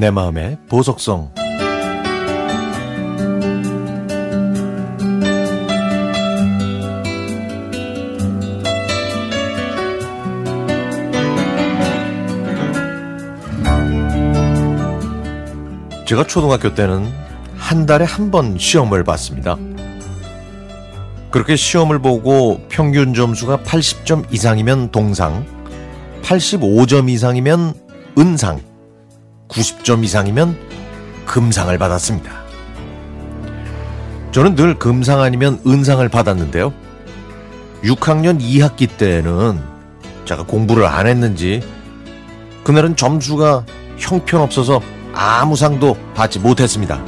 내 마음의 보석성 제가 초등학교 때는 한 달에 한 번 시험을 봤습니다. 그렇게 시험을 보고 평균 점수가 80점 이상이면 동상, 85점 이상이면 은상, 90점 이상이면 금상을 받았습니다. 저는 늘 금상 아니면 은상을 받았는데요. 6학년 2학기 때는 제가 공부를 안 했는지 그날은 점수가 형편없어서 아무 상도 받지 못했습니다.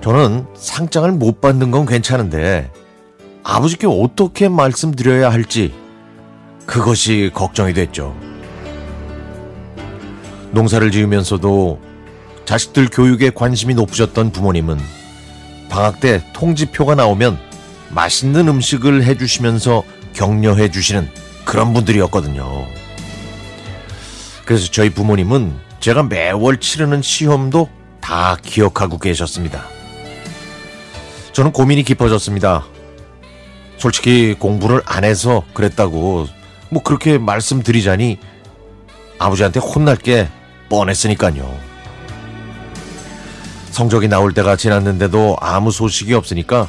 저는 상장을 못 받는 건 괜찮은데 아버지께 어떻게 말씀드려야 할지 그것이 걱정이 됐죠. 농사를 지으면서도 자식들 교육에 관심이 높으셨던 부모님은 방학 때 통지표가 나오면 맛있는 음식을 해주시면서 격려해 주시는 그런 분들이었거든요. 그래서 저희 부모님은 제가 매월 치르는 시험도 다 기억하고 계셨습니다. 저는 고민이 깊어졌습니다. 솔직히 공부를 안 해서 그랬다고 뭐 그렇게 말씀드리자니 아버지한테 혼날 게 뻔했으니까요. 성적이 나올 때가 지났는데도 아무 소식이 없으니까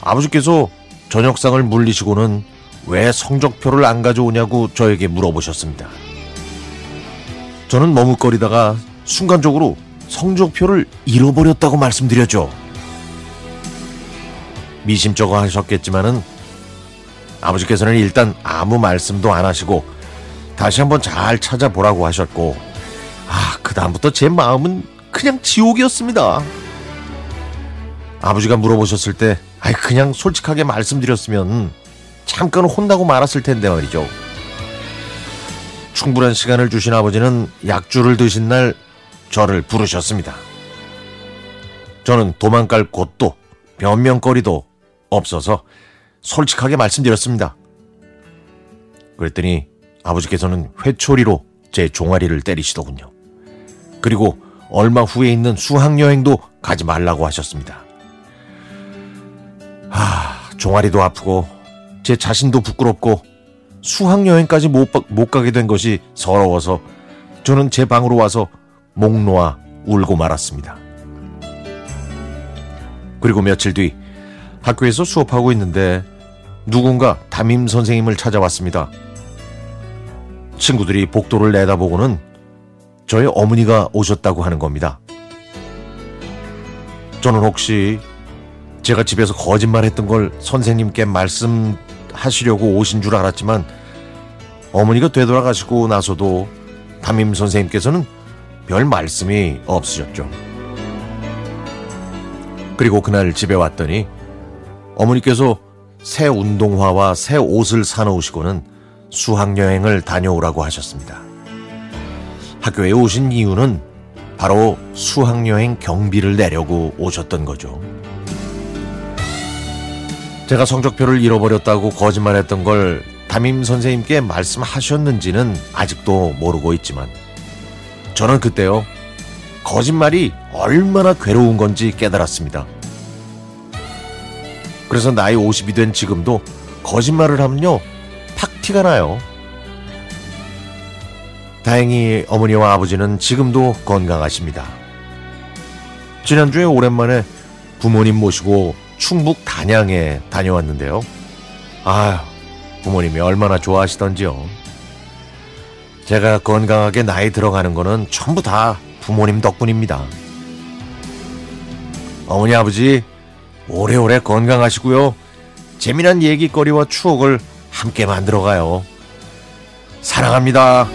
아버지께서 저녁상을 물리시고는 왜 성적표를 안 가져오냐고 저에게 물어보셨습니다. 저는 머뭇거리다가 순간적으로 성적표를 잃어버렸다고 말씀드렸죠. 미심쩍어 하셨겠지만은 아버지께서는 일단 아무 말씀도 안 하시고 다시 한번 잘 찾아보라고 하셨고 아 그다음부터 제 마음은 그냥 지옥이었습니다. 아버지가 물어보셨을 때 아이 그냥 솔직하게 말씀드렸으면 잠깐 혼나고 말았을 텐데 말이죠. 충분한 시간을 주신 아버지는 약주를 드신 날 저를 부르셨습니다. 저는 도망갈 곳도 변명거리도 없어서 솔직하게 말씀드렸습니다. 그랬더니 아버지께서는 회초리로 제 종아리를 때리시더군요. 그리고 얼마 후에 있는 수학여행도 가지 말라고 하셨습니다. 하, 종아리도 아프고 제 자신도 부끄럽고 수학여행까지 못, 못 가게 된 것이 서러워서 저는 제 방으로 와서 목 놓아 울고 말았습니다. 그리고 며칠 뒤 학교에서 수업하고 있는데 누군가 담임 선생님을 찾아왔습니다. 친구들이 복도를 내다보고는 저의 어머니가 오셨다고 하는 겁니다. 저는 혹시 제가 집에서 거짓말했던 걸 선생님께 말씀하시려고 오신 줄 알았지만 어머니가 되돌아가시고 나서도 담임 선생님께서는 별 말씀이 없으셨죠. 그리고 그날 집에 왔더니 어머니께서 새 운동화와 새 옷을 사놓으시고는 수학여행을 다녀오라고 하셨습니다. 학교에 오신 이유는 바로 수학여행 경비를 내려고 오셨던 거죠. 제가 성적표를 잃어버렸다고 거짓말했던 걸 담임 선생님께 말씀하셨는지는 아직도 모르고 있지만 저는 그때요 거짓말이 얼마나 괴로운 건지 깨달았습니다. 그래서 나이 50이 된 지금도 거짓말을 하면요 팍 티가 나요. 다행히 어머니와 아버지는 지금도 건강하십니다. 지난주에 오랜만에 부모님 모시고 충북 단양에 다녀왔는데요. 아휴, 부모님이 얼마나 좋아하시던지요. 제가 건강하게 나이 들어가는 거는 전부 다 부모님 덕분입니다. 어머니, 아버지, 오래오래 건강하시고요. 재미난 얘기거리와 추억을 함께 만들어가요. 사랑합니다.